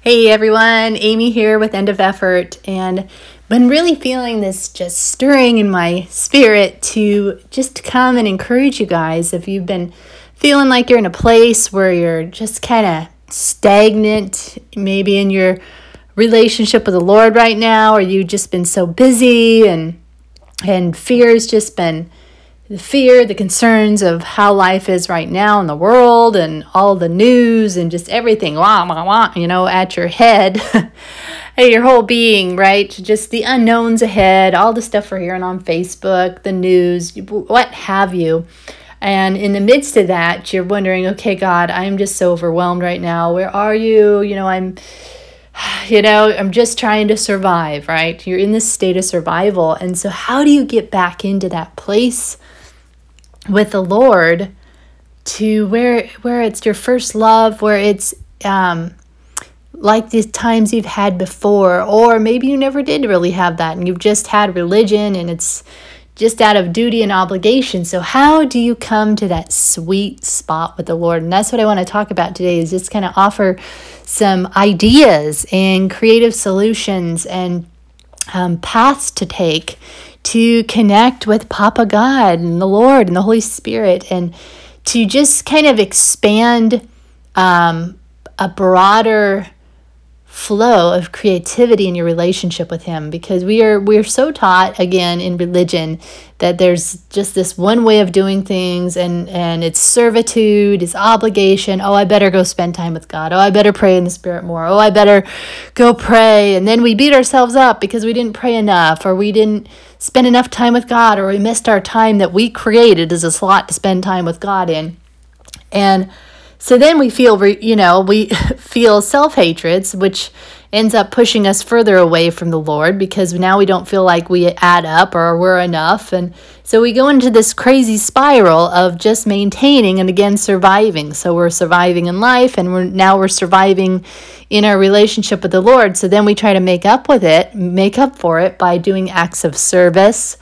Hey everyone, Amy here with End of Effort, and been really feeling this just stirring in my spirit to just come and encourage you guys. If you've been feeling like you're in a place where you're just kind of stagnant, maybe in your relationship with the Lord right now, or you've just been so busy and and fear's just been the fear, the concerns of how life is right now in the world and all the news and just everything, wah, wah, wah, you know, at your head, your whole being, right? Just the unknowns ahead, all the stuff we're hearing on Facebook, the news, what have you. And in the midst of that, you're wondering, okay, God, I'm just so overwhelmed right now. Where are you? You know, I'm you know, I'm just trying to survive, right? You're in this state of survival. And so, how do you get back into that place with the Lord to where where it's your first love, where it's um, like the times you've had before, or maybe you never did really have that, and you've just had religion, and it's just out of duty and obligation. So how do you come to that sweet spot with the Lord? And that's what I want to talk about today is just kind of offer some ideas and creative solutions and um, paths to take to connect with Papa God and the Lord and the Holy Spirit and to just kind of expand um, a broader flow of creativity in your relationship with him because we are we're so taught again in religion that there's just this one way of doing things and and it's servitude it's obligation. Oh i better go spend time with god. Oh i better pray in the spirit more. Oh i better go pray. And then we beat ourselves up because we didn't pray enough or we didn't spend enough time with god or we missed our time that we created as a slot to spend time with god in. And so then we feel, you know, we feel self hatreds, which ends up pushing us further away from the Lord because now we don't feel like we add up or we're enough. And so we go into this crazy spiral of just maintaining and again surviving. So we're surviving in life and we're now we're surviving in our relationship with the Lord. So then we try to make up with it, make up for it by doing acts of service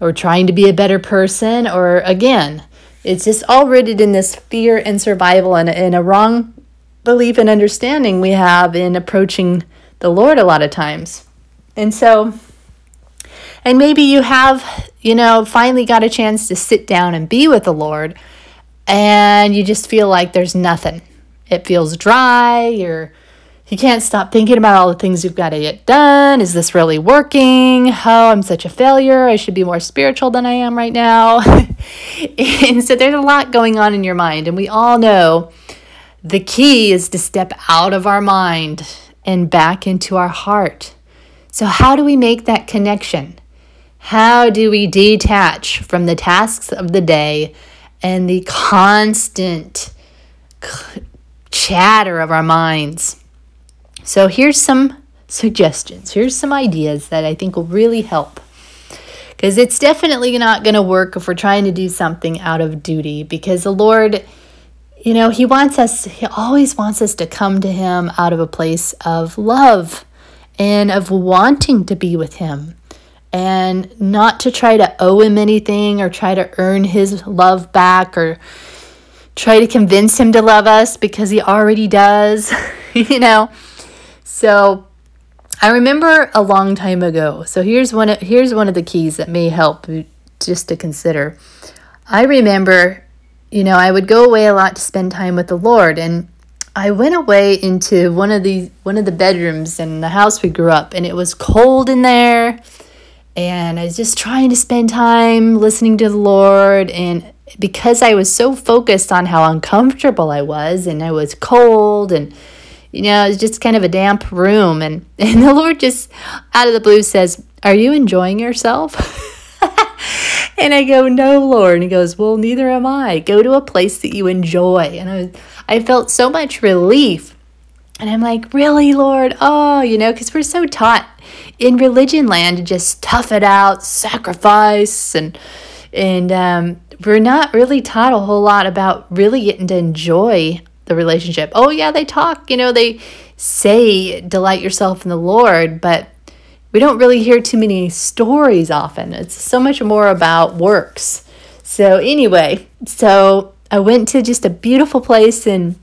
or trying to be a better person or again it's just all rooted in this fear and survival and, and a wrong belief and understanding we have in approaching the Lord a lot of times. And so, and maybe you have, you know, finally got a chance to sit down and be with the Lord, and you just feel like there's nothing. It feels dry, you're you can't stop thinking about all the things you've got to get done. Is this really working? Oh, I'm such a failure. I should be more spiritual than I am right now. and so there's a lot going on in your mind. And we all know the key is to step out of our mind and back into our heart. So, how do we make that connection? How do we detach from the tasks of the day and the constant chatter of our minds? So here's some suggestions. Here's some ideas that I think will really help. Because it's definitely not going to work if we're trying to do something out of duty because the Lord you know, he wants us, he always wants us to come to him out of a place of love and of wanting to be with him and not to try to owe him anything or try to earn his love back or try to convince him to love us because he already does, you know. So I remember a long time ago. So here's one of, here's one of the keys that may help just to consider. I remember, you know, I would go away a lot to spend time with the Lord and I went away into one of the one of the bedrooms in the house we grew up and it was cold in there and I was just trying to spend time listening to the Lord and because I was so focused on how uncomfortable I was and I was cold and you know, it's just kind of a damp room. And, and the Lord just out of the blue says, Are you enjoying yourself? and I go, No, Lord. And he goes, Well, neither am I. Go to a place that you enjoy. And I, was, I felt so much relief. And I'm like, Really, Lord? Oh, you know, because we're so taught in religion land to just tough it out, sacrifice, and, and, um, we're not really taught a whole lot about really getting to enjoy the relationship. Oh, yeah, they talk, you know, they say delight yourself in the Lord, but we don't really hear too many stories often. It's so much more about works. So, anyway, so I went to just a beautiful place in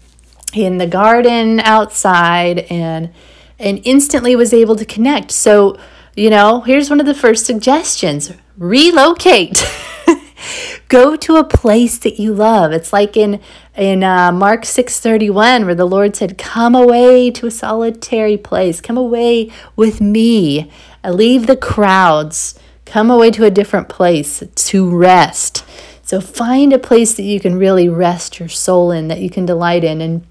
in the garden outside and and instantly was able to connect. So, you know, here's one of the first suggestions. Relocate. Go to a place that you love. It's like in in uh, Mark 6:31 where the Lord said, "Come away to a solitary place. Come away with me. Leave the crowds. Come away to a different place to rest." So find a place that you can really rest your soul in, that you can delight in and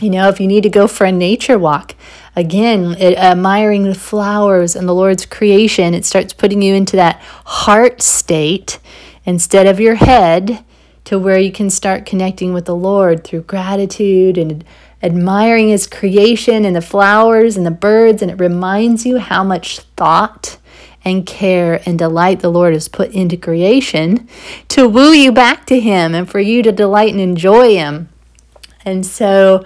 you know, if you need to go for a nature walk, again, it, admiring the flowers and the Lord's creation, it starts putting you into that heart state instead of your head to where you can start connecting with the Lord through gratitude and admiring His creation and the flowers and the birds. And it reminds you how much thought and care and delight the Lord has put into creation to woo you back to Him and for you to delight and enjoy Him. And so,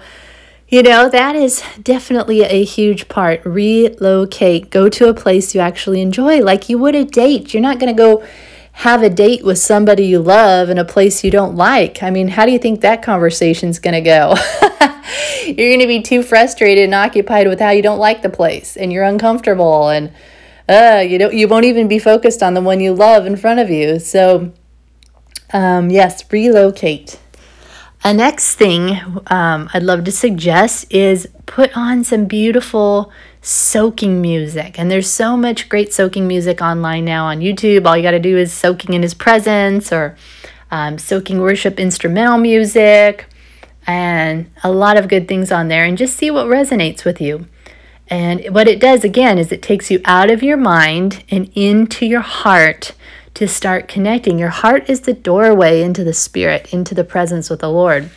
you know, that is definitely a huge part. Relocate, go to a place you actually enjoy, like you would a date. You're not going to go have a date with somebody you love in a place you don't like. I mean, how do you think that conversation's going to go? you're going to be too frustrated and occupied with how you don't like the place and you're uncomfortable and uh, you don't you won't even be focused on the one you love in front of you. So um, yes, relocate. A next thing um, I'd love to suggest is put on some beautiful soaking music. And there's so much great soaking music online now on YouTube. All you got to do is soaking in His presence or um, soaking worship instrumental music and a lot of good things on there. And just see what resonates with you. And what it does again is it takes you out of your mind and into your heart to start connecting. Your heart is the doorway into the spirit, into the presence with the Lord.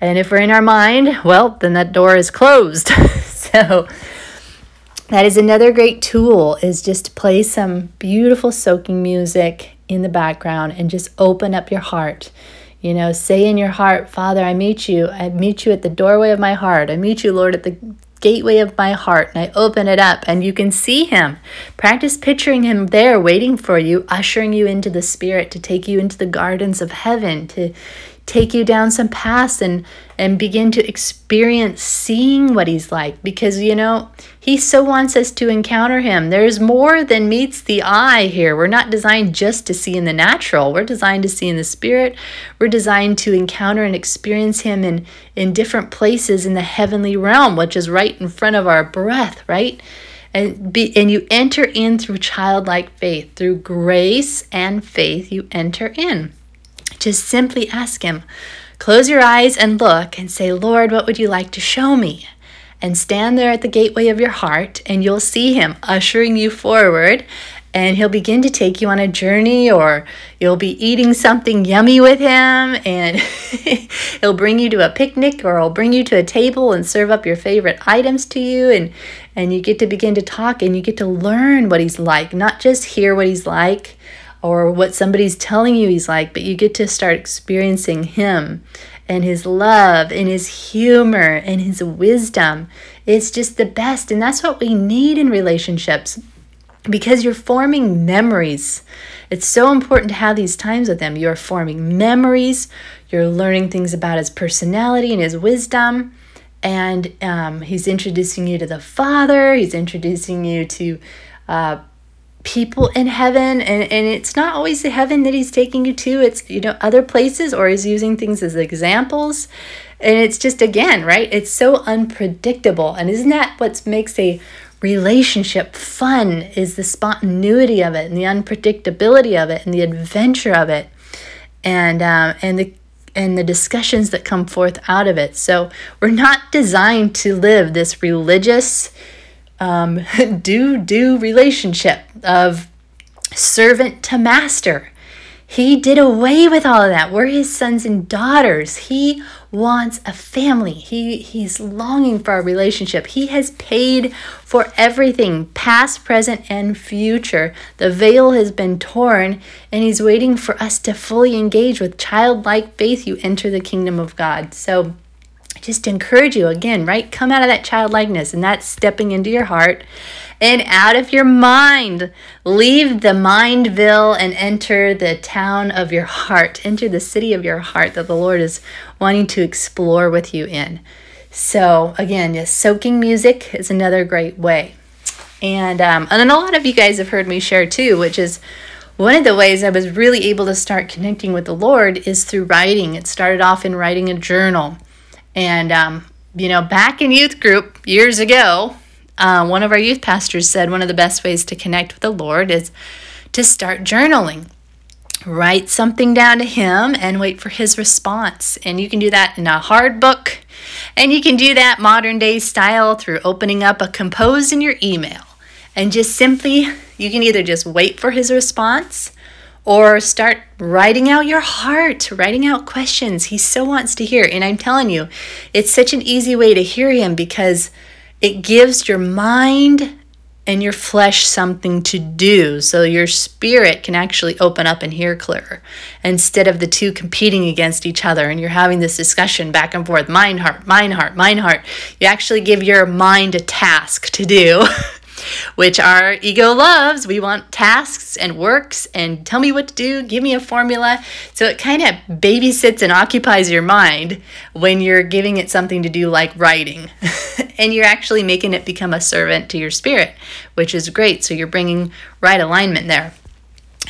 And if we're in our mind, well, then that door is closed. so that is another great tool is just to play some beautiful soaking music in the background and just open up your heart. You know, say in your heart, Father, I meet you. I meet you at the doorway of my heart. I meet you, Lord, at the gateway of my heart and I open it up and you can see him. Practice picturing him there waiting for you, ushering you into the spirit to take you into the gardens of heaven, to take you down some paths and and begin to experience seeing what he's like. Because you know he so wants us to encounter him. There's more than meets the eye here. We're not designed just to see in the natural. We're designed to see in the spirit. We're designed to encounter and experience him in in different places in the heavenly realm which is right in front of our breath right? And be and you enter in through childlike faith. Through grace and faith you enter in just simply ask Him. Close your eyes and look and say, Lord, what would you like to show me? And stand there at the gateway of your heart, and you'll see Him ushering you forward. And He'll begin to take you on a journey, or you'll be eating something yummy with Him, and He'll bring you to a picnic, or He'll bring you to a table and serve up your favorite items to you. And, and you get to begin to talk and you get to learn what He's like, not just hear what He's like or what somebody's telling you he's like, but you get to start experiencing him and his love and his humor and his wisdom. It's just the best. And that's what we need in relationships because you're forming memories. It's so important to have these times with him. You're forming memories, you're learning things about his personality and his wisdom. And um, he's introducing you to the Father, he's introducing you to uh, people in heaven and, and it's not always the heaven that he's taking you to. It's you know other places or he's using things as examples. And it's just again right it's so unpredictable. And isn't that what makes a relationship fun is the spontaneity of it and the unpredictability of it and the adventure of it and um, and the and the discussions that come forth out of it. So we're not designed to live this religious um, do do relationship of servant to master. He did away with all of that. We're his sons and daughters. He wants a family. He he's longing for a relationship. He has paid for everything, past, present, and future. The veil has been torn, and he's waiting for us to fully engage with childlike faith. You enter the kingdom of God. So just encourage you again, right? Come out of that childlikeness and that's stepping into your heart and out of your mind. Leave the mindville and enter the town of your heart. Enter the city of your heart that the Lord is wanting to explore with you in. So, again, yes, soaking music is another great way. And, um, and then a lot of you guys have heard me share too, which is one of the ways I was really able to start connecting with the Lord is through writing. It started off in writing a journal. And, um, you know, back in youth group years ago, uh, one of our youth pastors said one of the best ways to connect with the Lord is to start journaling. Write something down to Him and wait for His response. And you can do that in a hard book, and you can do that modern day style through opening up a compose in your email and just simply, you can either just wait for His response or start writing out your heart, writing out questions he so wants to hear. And I'm telling you, it's such an easy way to hear him because it gives your mind and your flesh something to do. So your spirit can actually open up and hear clearer instead of the two competing against each other and you're having this discussion back and forth mind heart mind heart mind heart. You actually give your mind a task to do which our ego loves. We want tasks and works and tell me what to do, give me a formula. So it kind of babysits and occupies your mind when you're giving it something to do like writing. and you're actually making it become a servant to your spirit, which is great. So you're bringing right alignment there.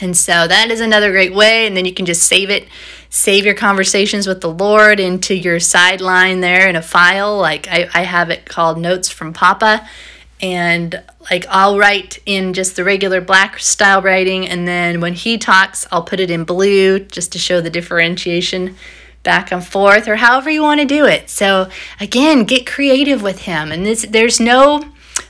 And so that is another great way. And then you can just save it, save your conversations with the Lord into your sideline there in a file. Like I, I have it called Notes from Papa and like I'll write in just the regular black style writing and then when he talks I'll put it in blue just to show the differentiation back and forth or however you want to do it. So again, get creative with him and this there's no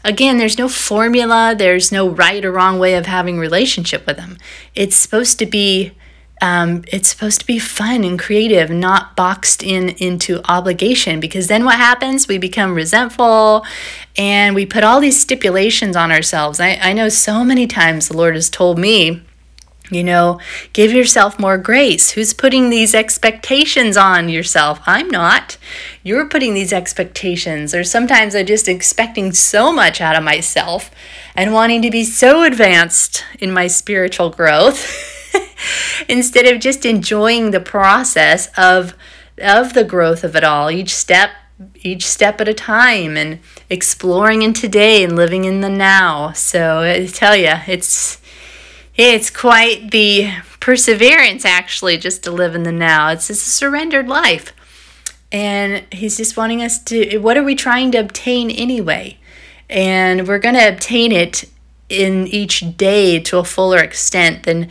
again there's no formula, there's no right or wrong way of having relationship with him. It's supposed to be um, it's supposed to be fun and creative, not boxed in into obligation. Because then what happens? We become resentful and we put all these stipulations on ourselves. I, I know so many times the Lord has told me, you know, give yourself more grace. Who's putting these expectations on yourself? I'm not. You're putting these expectations. Or sometimes I'm just expecting so much out of myself and wanting to be so advanced in my spiritual growth. instead of just enjoying the process of of the growth of it all each step each step at a time and exploring in today and living in the now. So i tell you it's it's quite the perseverance actually just to live in the now. It's, it's a surrendered life. And he's just wanting us to what are we trying to obtain anyway? And we're going to obtain it in each day to a fuller extent than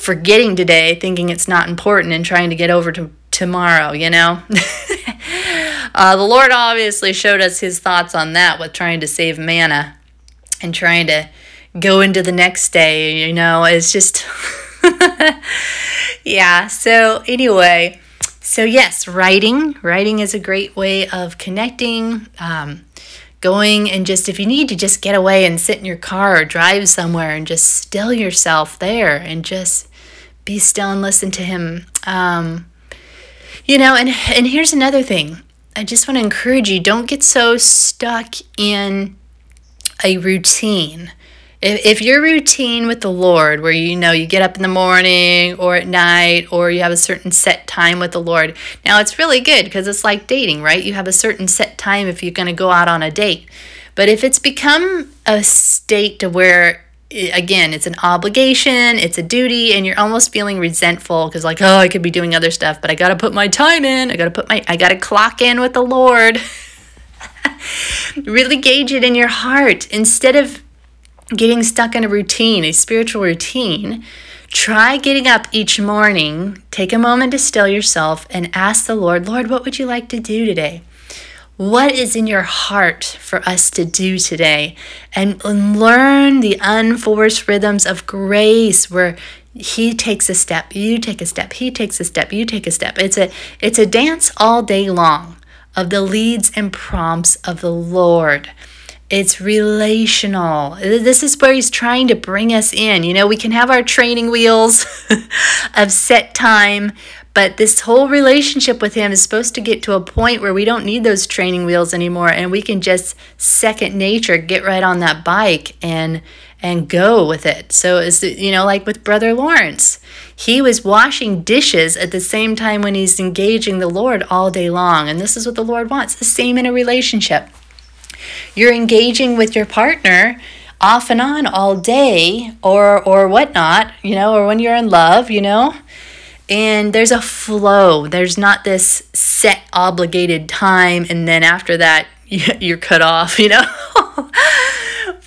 forgetting today, thinking it's not important, and trying to get over to tomorrow, you know? uh, the Lord obviously showed us his thoughts on that with trying to save manna and trying to go into the next day, you know? It's just, yeah. So, anyway, so yes, writing. Writing is a great way of connecting. Um, going and just if you need to just get away and sit in your car or drive somewhere and just still yourself there and just be still and listen to him. Um, you know and and here's another thing. I just want to encourage you don't get so stuck in a routine. If, if your routine with the lord where you know you get up in the morning or at night or you have a certain set time with the lord now it's really good because it's like dating right? You have a certain set time if you're going to go out on a date. But if it's become a state to where again it's an obligation it's a duty and you're almost feeling resentful because like oh i could be doing other stuff but i gotta put my time in i gotta put my i gotta clock in with the lord really gauge it in your heart instead of getting stuck in a routine, a spiritual routine, try getting up each morning, take a moment to still yourself, and ask the Lord, Lord, what would you like to do today? What is in your heart for us to do today? And, learn the unforced rhythms of grace where he takes a step, you take a step, he takes a step, you take a step. It's a it's a dance all day long of the leads and prompts of the Lord. It's relational. This is where he's trying to bring us in. You know, we can have our training wheels of set time, But this whole relationship with Him is supposed to get to a point where we don't need those training wheels anymore and we can just second nature get right on that bike and and go with it. So it's you know like with brother Lawrence. He was washing dishes at the same time when he's engaging the Lord all day long and this is what the Lord wants. The same in a relationship. You're engaging with your partner off and on all day or or whatnot, you know, or when you're in love, you know. And there's a flow. There's not this set obligated time and then after that you're cut off, you know.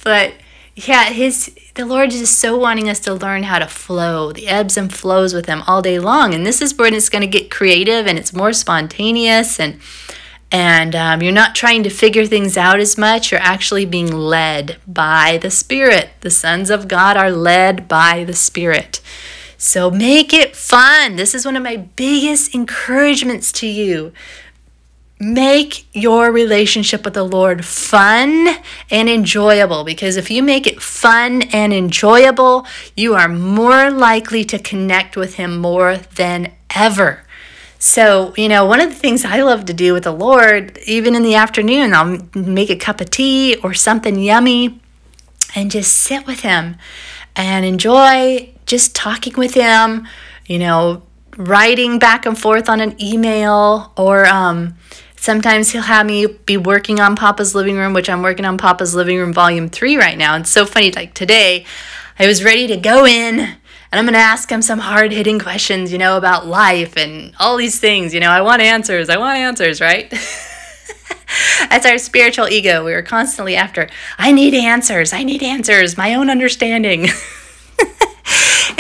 but yeah, his the Lord is just so wanting us to learn how to flow, the ebbs and flows with him all day long. And this is when it's going to get creative and it's more spontaneous and and um, you're not trying to figure things out as much. You're actually being led by the Spirit. The sons of God are led by the Spirit. So make it fun. This is one of my biggest encouragements to you. Make your relationship with the Lord fun and enjoyable because if you make it fun and enjoyable, you are more likely to connect with Him more than ever. So, you know, one of the things I love to do with the Lord, even in the afternoon, I'll make a cup of tea or something yummy and just sit with Him and enjoy just talking with Him, you know, writing back and forth on an email or, um, Sometimes he'll have me be working on Papa's Living Room, which I'm working on Papa's Living Room Volume 3 right now. It's so funny. Like today, I was ready to go in and I'm going to ask him some hard hitting questions, you know, about life and all these things. You know, I want answers. I want answers, right? That's our spiritual ego. We were constantly after, I need answers. I need answers. My own understanding.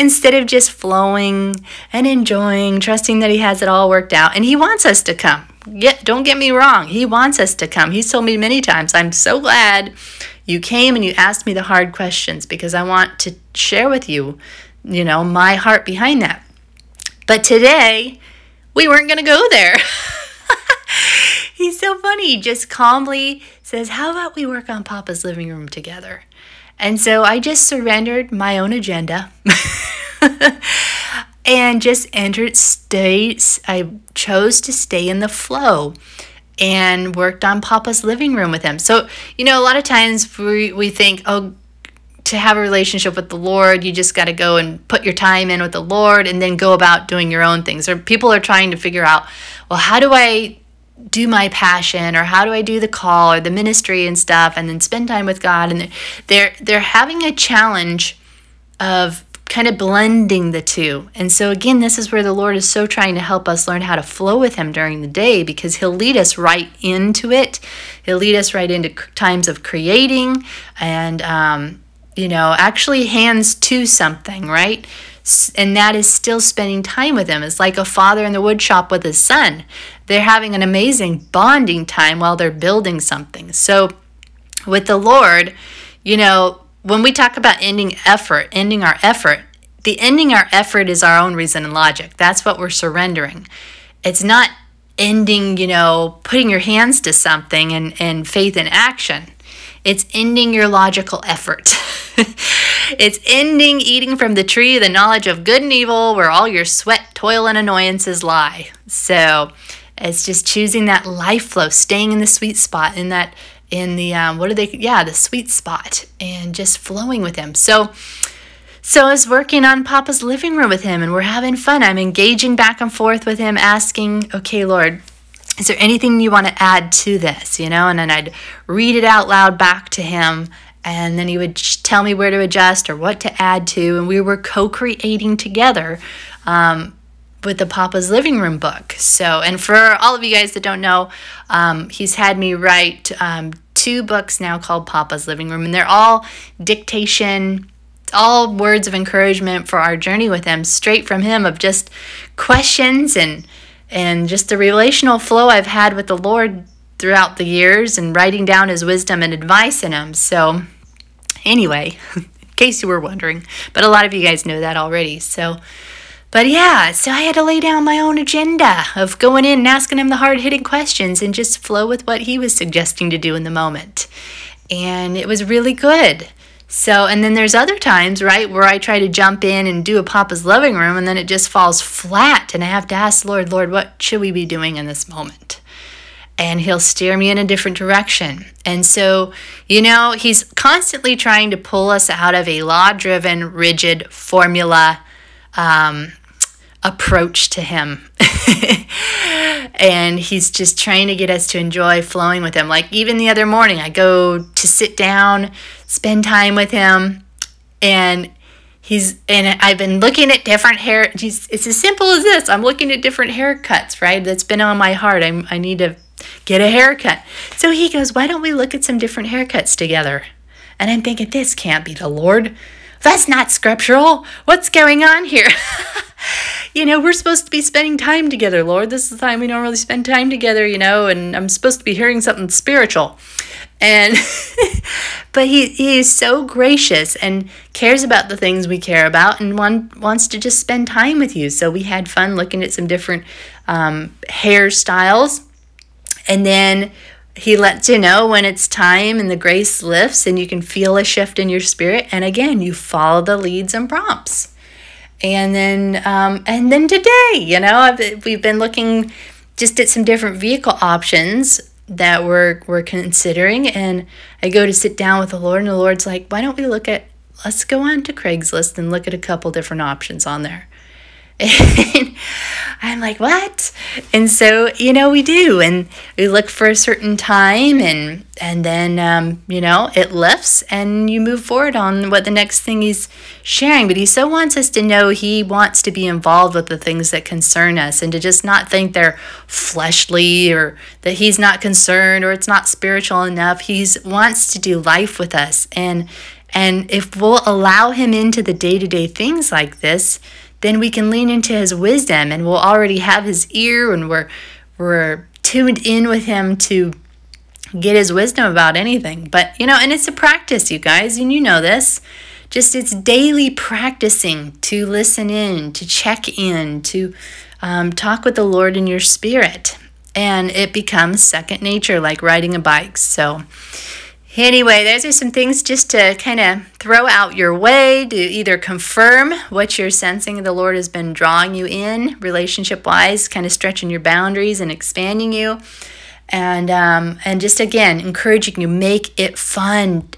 Instead of just flowing and enjoying, trusting that He has it all worked out. And He wants us to come. Get, don't get me wrong. He wants us to come. He's told me many times, I'm so glad you came and you asked me the hard questions because I want to share with you you know, my heart behind that. But today, we weren't going to go there. He's so funny. He just calmly says, How about we work on Papa's living room together? And so I just surrendered my own agenda and just entered states. I chose to stay in the flow and worked on Papa's living room with him. So, you know, a lot of times we, we think, oh, to have a relationship with the Lord, you just got to go and put your time in with the Lord and then go about doing your own things. Or people are trying to figure out, well, how do I do my passion or how do I do the call or the ministry and stuff and then spend time with God and they're they're having a challenge of kind of blending the two. And so again, this is where the Lord is so trying to help us learn how to flow with him during the day because he'll lead us right into it. He'll lead us right into times of creating and um, you know, actually hands to something, right? And that is still spending time with him. It's like a father in the woodshop with his son. They're having an amazing bonding time while they're building something. So, with the Lord, you know, when we talk about ending effort, ending our effort, the ending our effort is our own reason and logic. That's what we're surrendering. It's not ending, you know, putting your hands to something and, and faith in action. It's ending your logical effort. it's ending eating from the tree the knowledge of good and evil where all your sweat, toil, and annoyances lie. So it's just choosing that life flow, staying in the sweet spot, in that, in the, um, what are they, yeah, the sweet spot, and just flowing with Him. So, so I was working on Papa's living room with him and we're having fun. I'm engaging back and forth with him, asking, okay, Lord, is there anything you want to add to this? You know, and then I'd read it out loud back to him, and then he would tell me where to adjust or what to add to, and we were co creating together. Um, with the Papa's Living Room book. So, and for all of you guys that don't know, um, he's had me write um, two books now called Papa's Living Room, and they're all dictation, all words of encouragement for our journey with him, straight from him of just questions and and just the relational flow I've had with the Lord throughout the years and writing down his wisdom and advice in him. So, anyway, in case you were wondering, but a lot of you guys know that already. So, but yeah, so I had to lay down my own agenda of going in and asking him the hard hitting questions and just flow with what he was suggesting to do in the moment. And it was really good. So, and then there's other times, right, where I try to jump in and do a Papa's Living Room and then it just falls flat. And I have to ask Lord, Lord, what should we be doing in this moment? And He'll steer me in a different direction. And so, you know, He's constantly trying to pull us out of a law driven, rigid formula um, approach to Him. and he's just trying to get us to enjoy flowing with him. Like even the other morning, I go to sit down, spend time with him, and he's and I've been looking at different hair. It's as simple as this. I'm looking at different haircuts, right? That's been on my heart. I'm, I need to get a haircut. So he goes, Why don't we look at some different haircuts together? And I'm thinking, This can't be the Lord. That's not scriptural. What's going on here? you know, we're supposed to be spending time together, Lord. This is the time we don't really spend time together, you know, and I'm supposed to be hearing something spiritual. And but he he is so gracious and cares about the things we care about and one wants to just spend time with you. So we had fun looking at some different um, hairstyles. And then he lets you know when it's time and the grace lifts and you can feel a shift in your spirit. And again, you follow the leads and prompts and then um, and then today you know I've, we've been looking just at some different vehicle options that we're we're considering. And I go to sit down with the Lord and the Lord's like why don't we look at let's go on to Craigslist and look at a couple different options on there and I'm like, what? And so, you know, we do. And we look for a certain time and and then um, you know, it lifts and you move forward on what the next thing he's sharing. But he so wants us to know he wants to be involved with the things that concern us and to just not think they're fleshly or that he's not concerned or it's not spiritual enough. He's wants to do life with us. And and if we'll allow him into the day-to-day things like this, then we can lean into his wisdom and we'll already have his ear and we're we're tuned in with him to get his wisdom about anything. But you know, and it's a practice, you guys, and you know this. Just it's daily practicing to listen in, to check in, to um, talk with the Lord in your spirit. And it becomes second nature, like riding a bike. So, Anyway, those are some things just to kind of throw out your way to either confirm what you're sensing the Lord has been drawing you in relationship wise, kind of stretching your boundaries and expanding you. And um, and just again encouraging you make it fun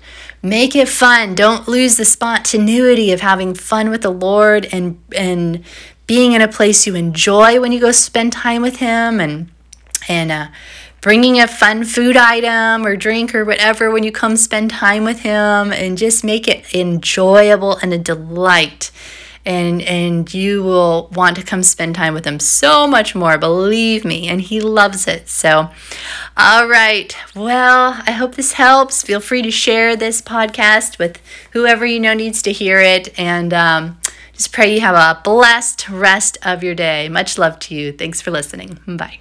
make it fun don't lose the spontaneity of having fun with the lord and and being in a place you enjoy when you go spend time with him and and uh, bringing a fun food item or drink or whatever when you come spend time with him and just make it enjoyable and a delight. And and you will want to come spend time with him so much more believe me and he loves it. So all right. Well i hope this helps. Feel free to share this podcast with whoever you know needs to hear it. And um, just pray you have a blessed rest of your day. Much love to you. Thanks for listening. Bye